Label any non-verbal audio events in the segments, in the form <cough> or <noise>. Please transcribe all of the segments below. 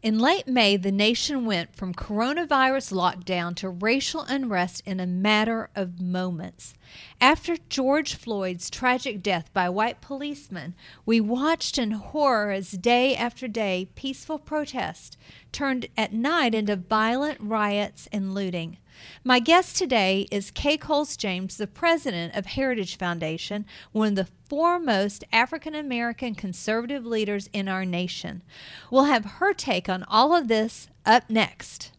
In late May, the nation went from coronavirus lockdown to racial unrest in a matter of moments. After George Floyd's tragic death by white policemen, we watched in horror as day after day peaceful protest turned at night into violent riots and looting. My guest today is Kay Coles James, the president of Heritage Foundation, one of the foremost African American conservative leaders in our nation. We'll have her take on all of this up next.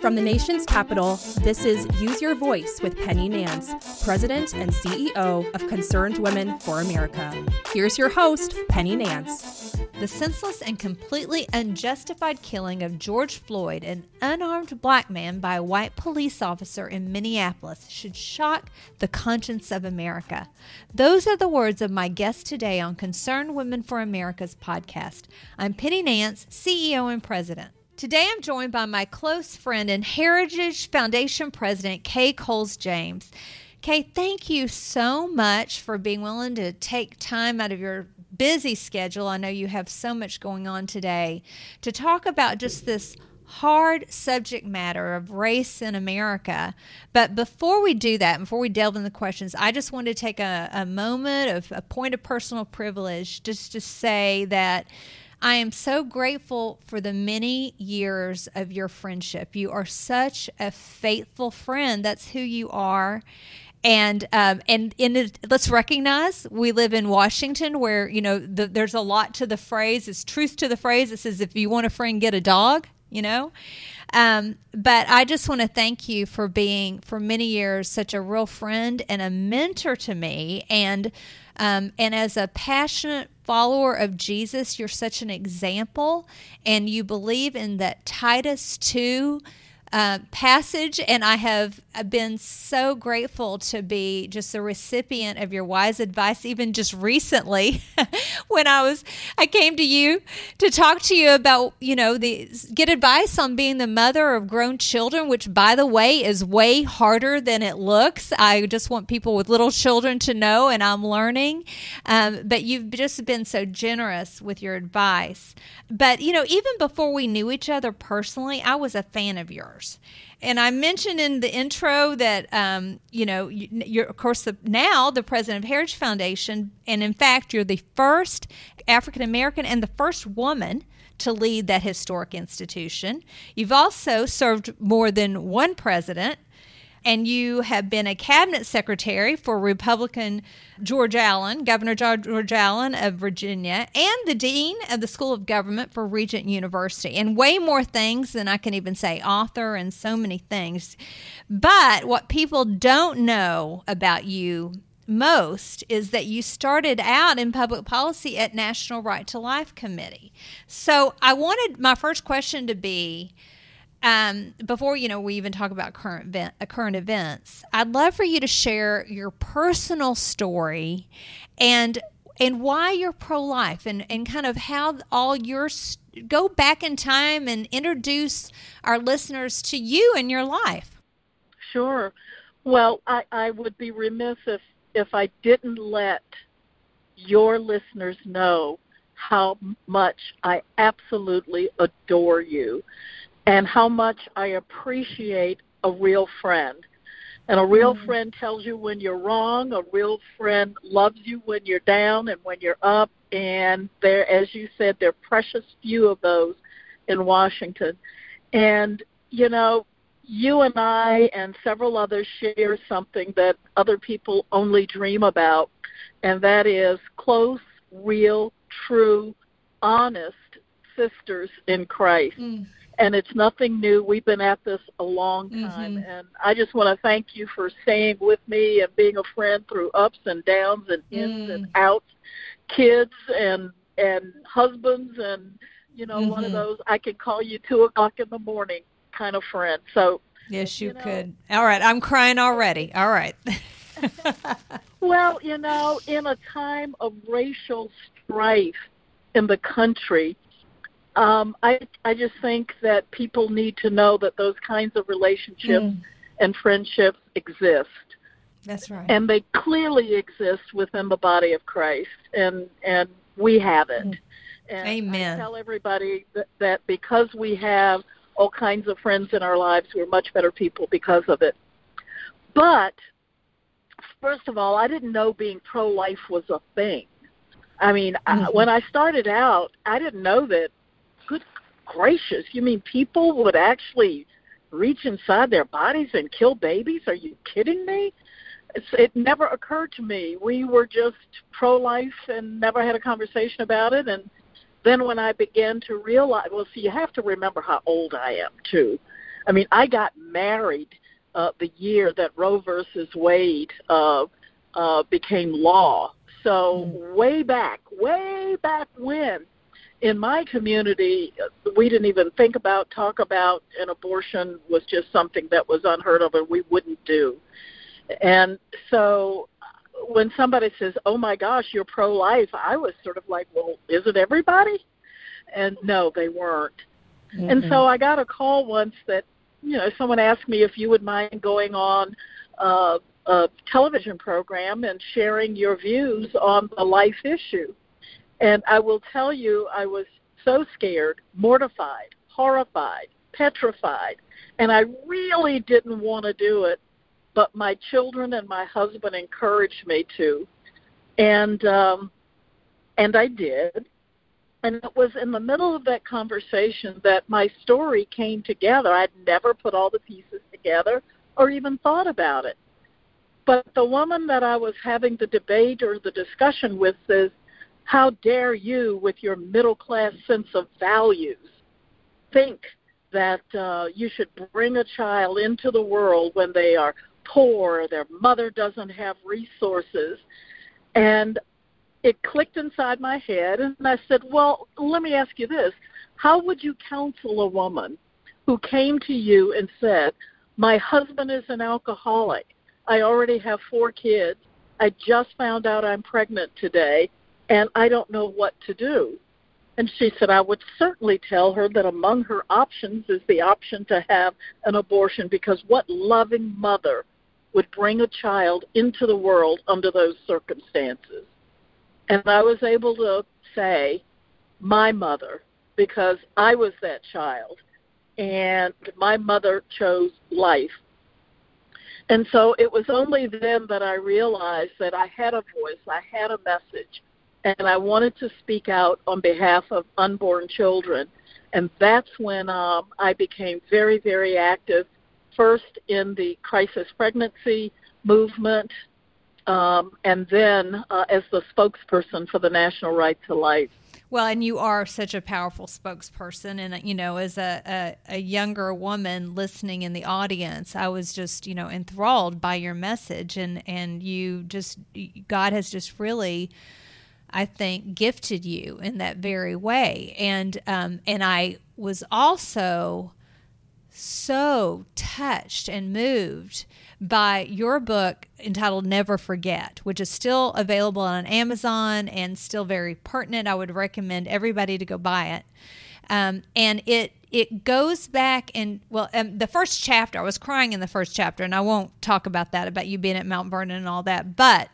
From the nation's capital, this is Use Your Voice with Penny Nance, President and CEO of Concerned Women for America. Here's your host, Penny Nance. The senseless and completely unjustified killing of George Floyd, an unarmed black man, by a white police officer in Minneapolis, should shock the conscience of America. Those are the words of my guest today on Concerned Women for America's podcast. I'm Penny Nance, CEO and President. Today I'm joined by my close friend and Heritage Foundation President, Kay Coles James. Kay, thank you so much for being willing to take time out of your busy schedule. I know you have so much going on today to talk about just this hard subject matter of race in America. But before we do that, before we delve into the questions, I just want to take a, a moment of a point of personal privilege just to say that I am so grateful for the many years of your friendship. You are such a faithful friend. That's who you are. And um, and in it, let's recognize we live in Washington, where you know the, there's a lot to the phrase. It's truth to the phrase. It says if you want a friend, get a dog. You know, um, but I just want to thank you for being for many years such a real friend and a mentor to me, and um, and as a passionate follower of Jesus, you're such an example, and you believe in that Titus 2 uh, passage, and I have been so grateful to be just a recipient of your wise advice, even just recently <laughs> when I was I came to you to talk to you about you know the get advice on being the mother of grown children, which by the way is way harder than it looks. I just want people with little children to know, and I'm learning. Um, but you've just been so generous with your advice. But you know, even before we knew each other personally, I was a fan of yours. And I mentioned in the intro that, um, you know, you're, of course, the, now the president of Heritage Foundation. And in fact, you're the first African American and the first woman to lead that historic institution. You've also served more than one president and you have been a cabinet secretary for Republican George Allen, Governor George Allen of Virginia, and the dean of the School of Government for Regent University, and way more things than I can even say, author, and so many things. But what people don't know about you most is that you started out in public policy at National Right to Life Committee. So I wanted my first question to be um, before you know we even talk about current event, uh, current events, I'd love for you to share your personal story and and why you're pro life and and kind of how all your go back in time and introduce our listeners to you and your life. Sure. Well, I, I would be remiss if if I didn't let your listeners know how much I absolutely adore you and how much I appreciate a real friend. And a real mm-hmm. friend tells you when you're wrong. A real friend loves you when you're down and when you're up. And there, as you said, there are precious few of those in Washington. And you know, you and I and several others share something that other people only dream about, and that is close, real, true, honest sisters in Christ. Mm and it's nothing new. We've been at this a long time, mm-hmm. and I just want to thank you for staying with me and being a friend through ups and downs and ins mm. and outs, kids and and husbands, and you know, mm-hmm. one of mm-hmm. those I can call you two o'clock in the morning kind of friend. So yes, you, you know, could. All right, I'm crying already. <laughs> All right. <laughs> well, you know, in a time of racial strife in the country um, I I just think that people need to know that those kinds of relationships mm. and friendships exist. That's right. And they clearly exist within the body of Christ, and and we have it. Mm. And Amen. I tell everybody that, that because we have all kinds of friends in our lives, we're much better people because of it. But first of all, I didn't know being pro-life was a thing. I mean, mm-hmm. I, when I started out, I didn't know that. Gracious, you mean people would actually reach inside their bodies and kill babies? Are you kidding me? It's, it never occurred to me. We were just pro-life and never had a conversation about it. And then when I began to realize, well, see, you have to remember how old I am too. I mean, I got married uh, the year that Roe versus Wade uh, uh, became law. So mm. way back, way back when, in my community, we didn't even think about, talk about an abortion was just something that was unheard of and we wouldn't do. And so when somebody says, "Oh my gosh, you're pro-life," I was sort of like, "Well, is it everybody?" And no, they weren't. Mm-hmm. And so I got a call once that you know someone asked me if you would mind going on uh, a television program and sharing your views on the life issue. And I will tell you, I was so scared, mortified, horrified, petrified, and I really didn't want to do it but my children and my husband encouraged me to, and um, and I did. And it was in the middle of that conversation that my story came together. I'd never put all the pieces together or even thought about it. But the woman that I was having the debate or the discussion with says, How dare you, with your middle class sense of values, think that uh, you should bring a child into the world when they are poor, their mother doesn't have resources. And it clicked inside my head, and I said, Well, let me ask you this. How would you counsel a woman who came to you and said, My husband is an alcoholic. I already have four kids. I just found out I'm pregnant today, and I don't know what to do. And she said, I would certainly tell her that among her options is the option to have an abortion because what loving mother would bring a child into the world under those circumstances. And I was able to say, my mother, because I was that child, and my mother chose life. And so it was only then that I realized that I had a voice, I had a message, and I wanted to speak out on behalf of unborn children. And that's when um, I became very, very active first in the crisis pregnancy movement, um, and then uh, as the spokesperson for the National Right to Life. Well, and you are such a powerful spokesperson. And, you know, as a, a, a, younger woman listening in the audience, I was just, you know, enthralled by your message. And, and you just, God has just really, I think, gifted you in that very way. And, um, and I was also so touched and moved by your book entitled Never Forget, which is still available on Amazon and still very pertinent. I would recommend everybody to go buy it. Um, and it it goes back and well, um, the first chapter. I was crying in the first chapter, and I won't talk about that about you being at Mount Vernon and all that, but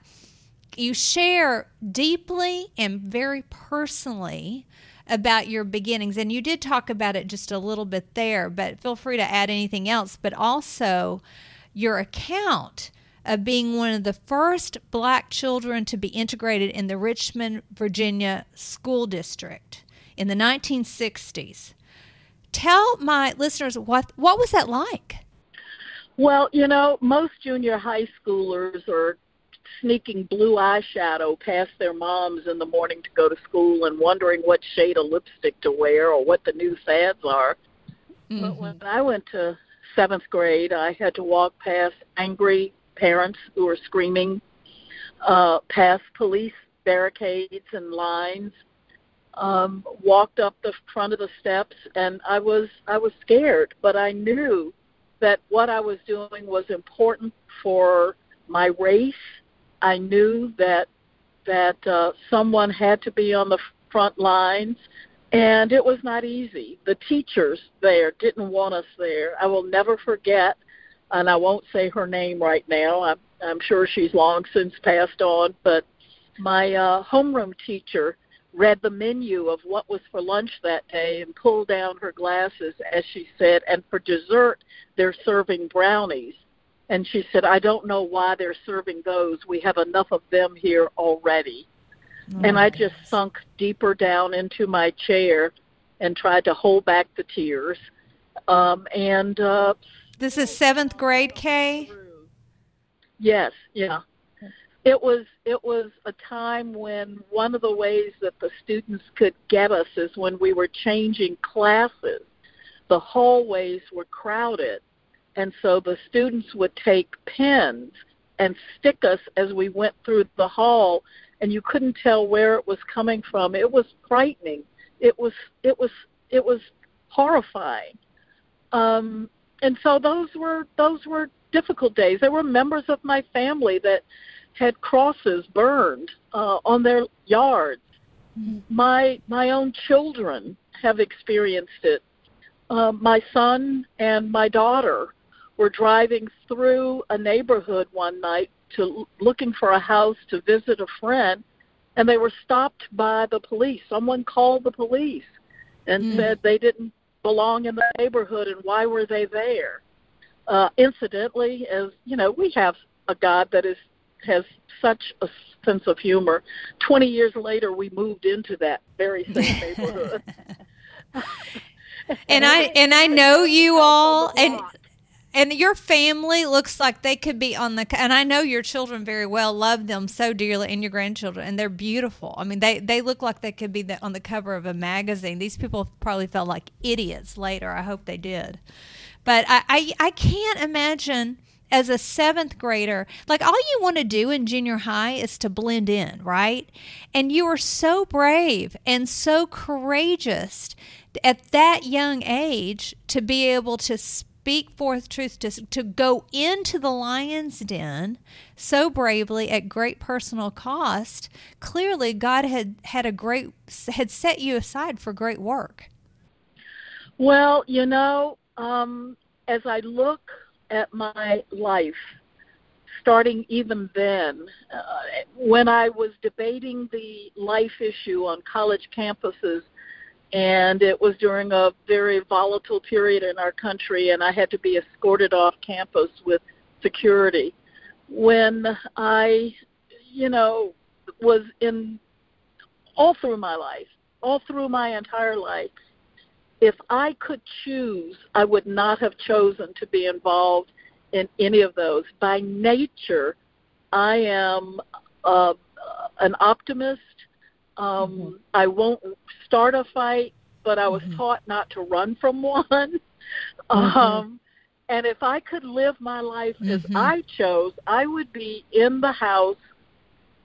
you share deeply and very personally about your beginnings. And you did talk about it just a little bit there, but feel free to add anything else. But also your account of being one of the first black children to be integrated in the Richmond, Virginia school district in the 1960s. Tell my listeners what what was that like? Well, you know, most junior high schoolers or sneaking blue eyeshadow past their moms in the morning to go to school and wondering what shade of lipstick to wear or what the new fads are. Mm-hmm. But when I went to seventh grade, I had to walk past angry parents who were screaming, uh, past police barricades and lines, um, walked up the front of the steps, and I was I was scared, but I knew that what I was doing was important for my race I knew that that uh, someone had to be on the front lines, and it was not easy. The teachers there didn't want us there. I will never forget, and I won't say her name right now. I'm, I'm sure she's long since passed on, but my uh, homeroom teacher read the menu of what was for lunch that day and pulled down her glasses as she said, and for dessert they're serving brownies. And she said, I don't know why they're serving those. We have enough of them here already. Oh and I goodness. just sunk deeper down into my chair and tried to hold back the tears. Um, and uh, this is seventh grade, Kay. Yes, yeah. It was it was a time when one of the ways that the students could get us is when we were changing classes. The hallways were crowded, and so the students would take pens and stick us as we went through the hall, and you couldn't tell where it was coming from. It was frightening. It was it was it was horrifying. Um, and so those were those were difficult days. There were members of my family that had crosses burned uh, on their yards. Mm-hmm. My my own children have experienced it. Uh, my son and my daughter were driving through a neighborhood one night to looking for a house to visit a friend, and they were stopped by the police. Someone called the police and mm. said they didn't belong in the neighborhood and why were they there. Uh, incidentally, as you know, we have a God that is has such a sense of humor. Twenty years later, we moved into that very same <laughs> neighborhood. <laughs> <laughs> and I and I know you all, and and your family looks like they could be on the and i know your children very well love them so dearly and your grandchildren and they're beautiful. I mean they they look like they could be the, on the cover of a magazine. These people probably felt like idiots later. I hope they did. But i i, I can't imagine as a seventh grader, like all you want to do in junior high is to blend in, right? And you are so brave and so courageous at that young age to be able to speak forth truth, to, to go into the lion's den so bravely at great personal cost, clearly God had had a great had set you aside for great work. Well, you know, um, as I look at my life, starting even then, uh, when I was debating the life issue on college campuses and it was during a very volatile period in our country and I had to be escorted off campus with security. When I you know was in all through my life all through my entire life if I could choose I would not have chosen to be involved in any of those. By nature I am uh, an optimist um, mm-hmm. I won't start a fight, but I was mm-hmm. taught not to run from <laughs> one. mm-hmm. um, and if I could live my life as mm-hmm. I chose, I would be in the house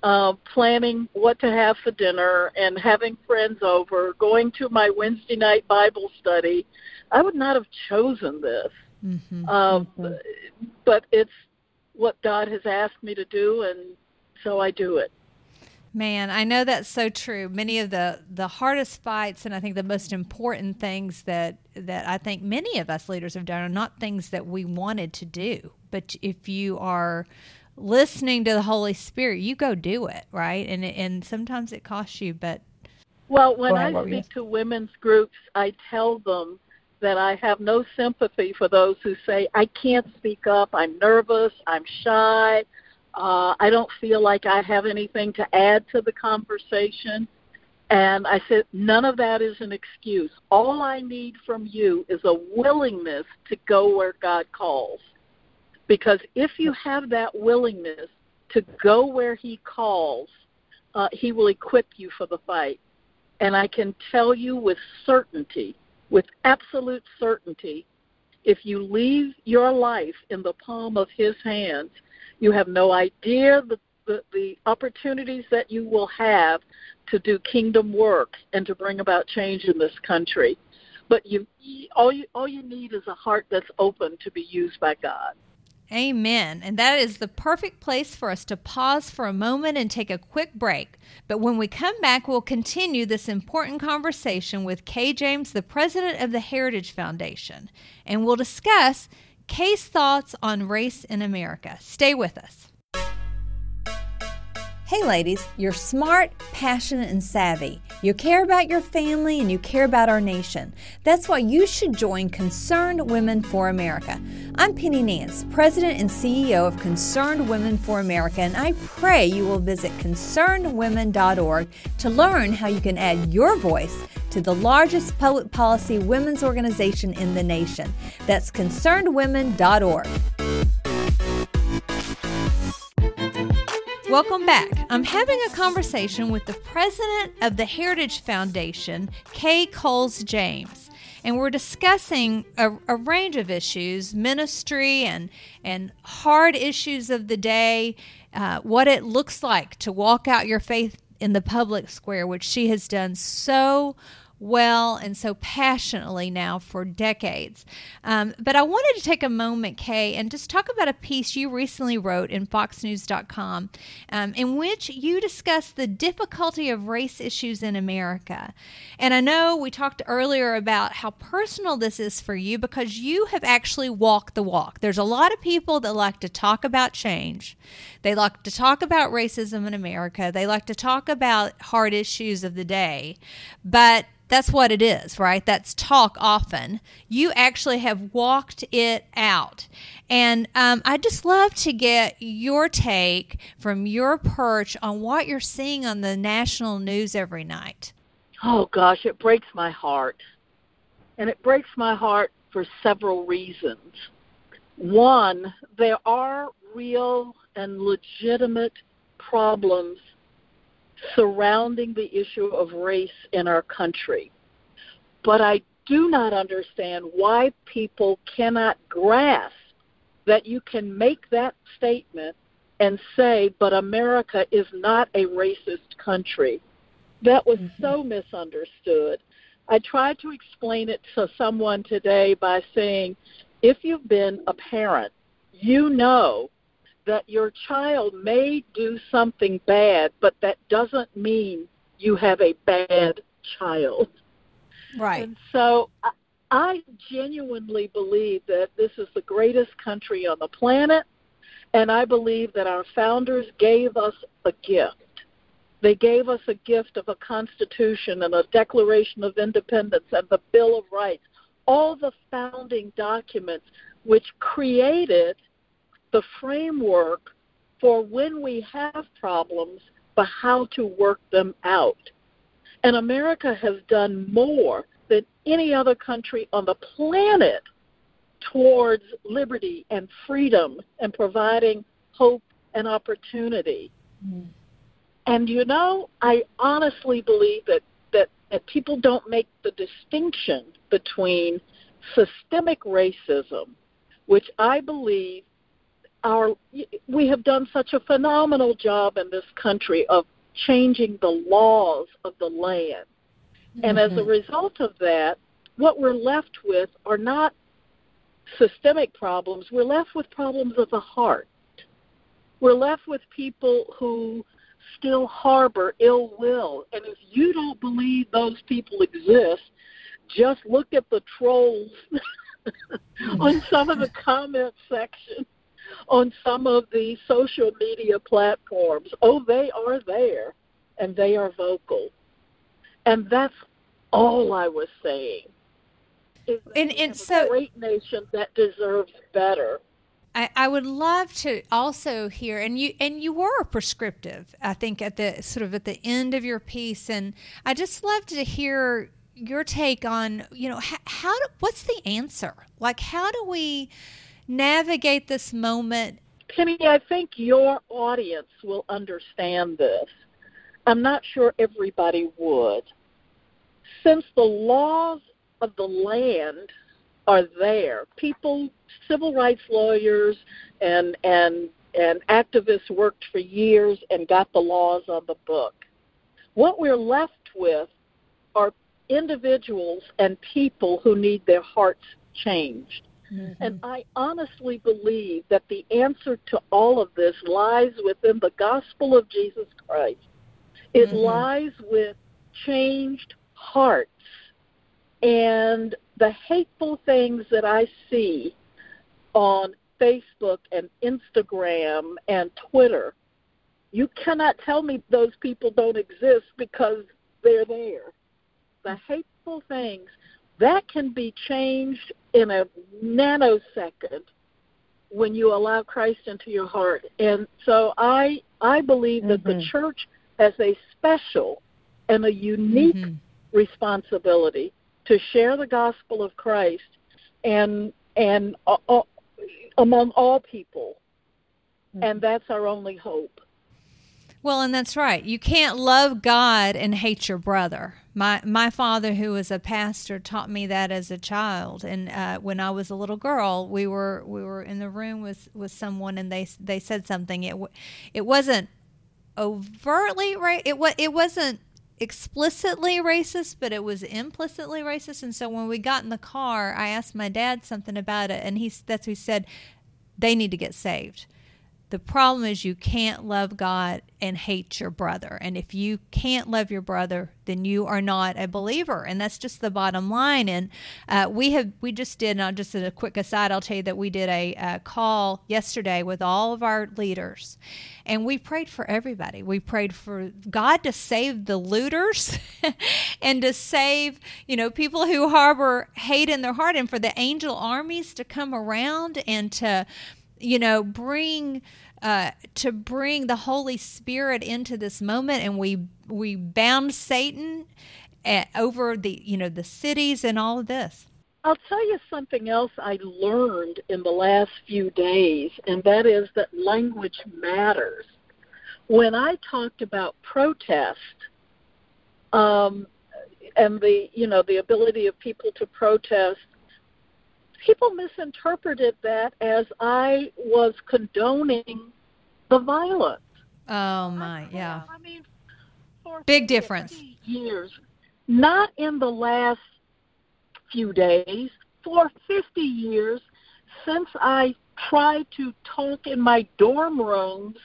uh, planning what to have for dinner and having friends over, going to my Wednesday night Bible study. I would not have chosen this. Mm-hmm. Um, mm-hmm. But it's what God has asked me to do, and so I do it. Man, I know that's so true. Many of the the hardest fights and I think the most important things that that I think many of us leaders have done are not things that we wanted to do. But if you are listening to the Holy Spirit, you go do it, right? And and sometimes it costs you, but well, when ahead, I speak to women's groups, I tell them that I have no sympathy for those who say I can't speak up, I'm nervous, I'm shy, uh, I don't feel like I have anything to add to the conversation. And I said, none of that is an excuse. All I need from you is a willingness to go where God calls. Because if you have that willingness to go where He calls, uh, He will equip you for the fight. And I can tell you with certainty, with absolute certainty, if you leave your life in the palm of His hands, you have no idea the, the, the opportunities that you will have to do kingdom work and to bring about change in this country. But you, all you, all you need is a heart that's open to be used by God. Amen. And that is the perfect place for us to pause for a moment and take a quick break. But when we come back, we'll continue this important conversation with Kay James, the president of the Heritage Foundation, and we'll discuss Kay's thoughts on race in America. Stay with us. Hey, ladies, you're smart, passionate, and savvy. You care about your family and you care about our nation. That's why you should join Concerned Women for America. I'm Penny Nance, President and CEO of Concerned Women for America, and I pray you will visit concernedwomen.org to learn how you can add your voice to the largest public policy women's organization in the nation. That's concernedwomen.org. Welcome back. I'm having a conversation with the president of the Heritage Foundation, Kay Coles James. And we're discussing a, a, range of issues, ministry and, and hard issues of the day, uh, what it looks like to walk out your faith in the public square, which she has done so well and so passionately now for decades. Um, but I wanted to take a moment, Kay, and just talk about a piece you recently wrote in FoxNews.com um, in which you discuss the difficulty of race issues in America. And I know we talked earlier about how personal this is for you because you have actually walked the walk. There's a lot of people that like to talk about change, they like to talk about racism in America, they like to talk about hard issues of the day, but that's what it is, right? That's talk often. You actually have walked it out. And um, I'd just love to get your take from your perch on what you're seeing on the national news every night. Oh, gosh, it breaks my heart. And it breaks my heart for several reasons. One, there are real and legitimate problems surrounding the issue of race in our country. But I do not understand why people cannot grasp that you can make that statement and say, but America is not a racist country. That was mm-hmm. so misunderstood. I tried to explain it to someone today by saying, if you've been a parent, you know that your child may do something bad, but that doesn't mean you have a bad child. Right. And so I, I genuinely believe that this is the greatest country on the planet, and I believe that our founders gave us a gift. They gave us a gift of a Constitution and a Declaration of Independence and the Bill of Rights, all the founding documents which created – the framework for when we have problems, but how to work them out. And America has done more than any other country on the planet towards liberty and freedom and providing hope and opportunity. Mm. And you know, I honestly believe that, that, that people don't make the distinction between systemic racism, which I believe our we have done such a phenomenal job in this country of changing the laws of the land. Mm-hmm. And as a mm-hmm. result of that, what we're left with are not systemic problems. We're left with problems of the heart. We're left with people who still harbor ill will. And if you don't believe those people exist, just look at the trolls <laughs> on some of the comment sections on some of the social media platforms. Oh, they are there and they are vocal. And that's all I was saying. and and so great nation that deserves better. I, I would love to also hear and you and you were prescriptive, I think, at the sort of at the end of your piece, and I just love to hear your take on you know how, how do, what's the answer? Like how do we navigate this moment? Penny, I think your audience will understand this. I'm not sure everybody would. Since the laws of the land are there, people, civil rights lawyers, and and and activists worked for years and got the laws on the book. What we're left with are individuals and people who need their hearts changed. Mm-hmm. And I honestly believe that the answer to all of this lies within the gospel of Jesus Christ. It mm-hmm. lies with changed hearts. And the hateful things that I see on Facebook and Instagram and Twitter You cannot tell me those people don't exist because they're there. The hateful things that can be changed in a nanosecond when you allow Christ into your heart. And so I I believe that mm-hmm. the church has a special and a unique mm-hmm. responsibility to share the gospel of Christ and and uh, uh, among all people. Mm-hmm. And that's our only hope. Well, and that's right. You can't love God and hate your brother. My my father, who was a pastor, taught me that as a child. And uh, when I was a little girl, we were we were in the room with, with someone, and they they said something. It it wasn't overtly right. It was it wasn't explicitly racist, but it was implicitly racist. And so when we got in the car, I asked my dad something about it, and he that's he said. They need to get saved. The problem is you can't love God and hate your brother. And if you can't love your brother, then you are not a believer. And that's just the bottom line. And uh, we have we just did. Now, just as a quick aside, I'll tell you that we did a, a call yesterday with all of our leaders, and we prayed for everybody. We prayed for God to save the looters, <laughs> and to save you know people who harbor hate in their heart, and for the angel armies to come around and to you know, bring uh, to bring the Holy Spirit into this moment, and we we bound Satan at, over the you know the cities and all of this. I'll tell you something else I learned in the last few days, and that is that language matters. When I talked about protest, um, and the you know the ability of people to protest people misinterpreted that as I was condoning the violence. Oh my, yeah. I mean, big difference. Years, not in the last few days, for 50 years since I tried to talk in my dorm rooms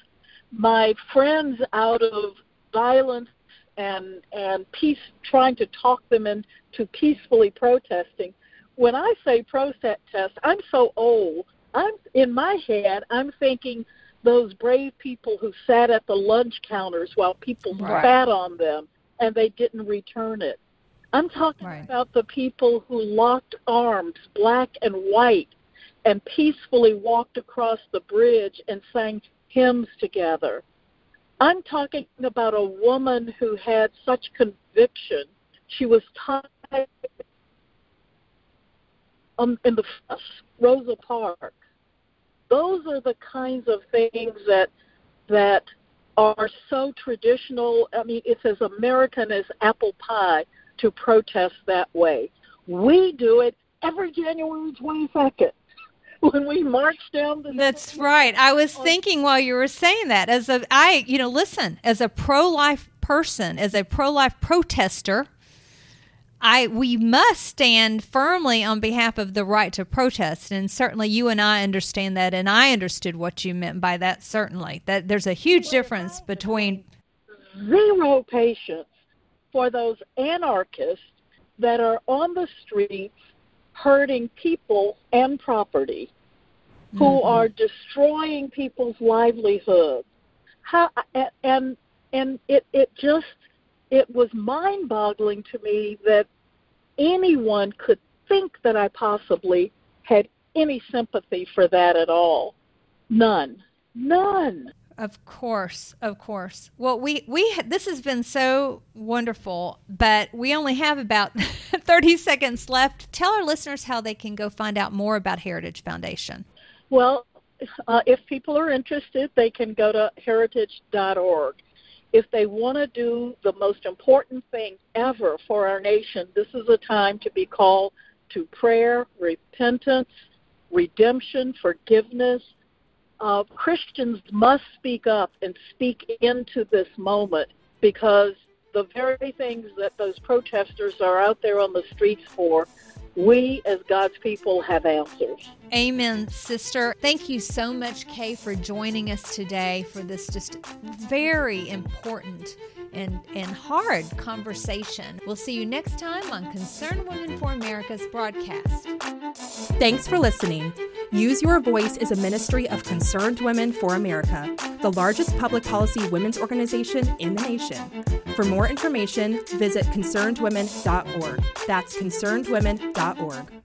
my friends out of violence and and peace trying to talk them into peacefully protesting when I say protest, test, I'm so old. I'm in my head. I'm thinking those brave people who sat at the lunch counters while people right. spat on them and they didn't return it. I'm talking right. about the people who locked arms, black and white, and peacefully walked across the bridge and sang hymns together. I'm talking about a woman who had such conviction. She was tied um, in the Rosa Parks. Those are the kinds of things that that are so traditional. I mean, it's as American as apple pie to protest that way. We do it every January 22nd <laughs> when we march down the That's right. I was thinking while you were saying that as a I, you know, listen, as a pro-life person, as a pro-life protester, I we must stand firmly on behalf of the right to protest, and certainly you and I understand that, and I understood what you meant by that. Certainly, that there's a huge difference between zero patience for those anarchists that are on the streets hurting people and property, who mm-hmm. are destroying people's livelihoods. How and and it it just it was mind boggling to me that anyone could think that I possibly had any sympathy for that at all. None. None. Of course, of course. Well, we we this has been so wonderful, but we only have about <laughs> 30 seconds left. Tell our listeners how they can go find out more about Heritage Foundation. Well, uh, if people are interested, they can go to heritage.org if they want to do the most important thing ever for our nation, this is a time to be called to prayer, repentance, redemption, forgiveness. Uh, Christians must speak up and speak into this moment because the very things that those protesters are out there on the streets for we as God's people have answers. Amen, sister. Thank you so much, Kay, for joining us today for this just very important and, and hard conversation. We'll see you next time on Concerned Women for America's broadcast. Thanks for listening. Use Your Voice is a ministry of Concerned Women for America, the largest public policy women's organization in the nation. For more information, visit concernedwomen.org. That's concernedwomen.org org.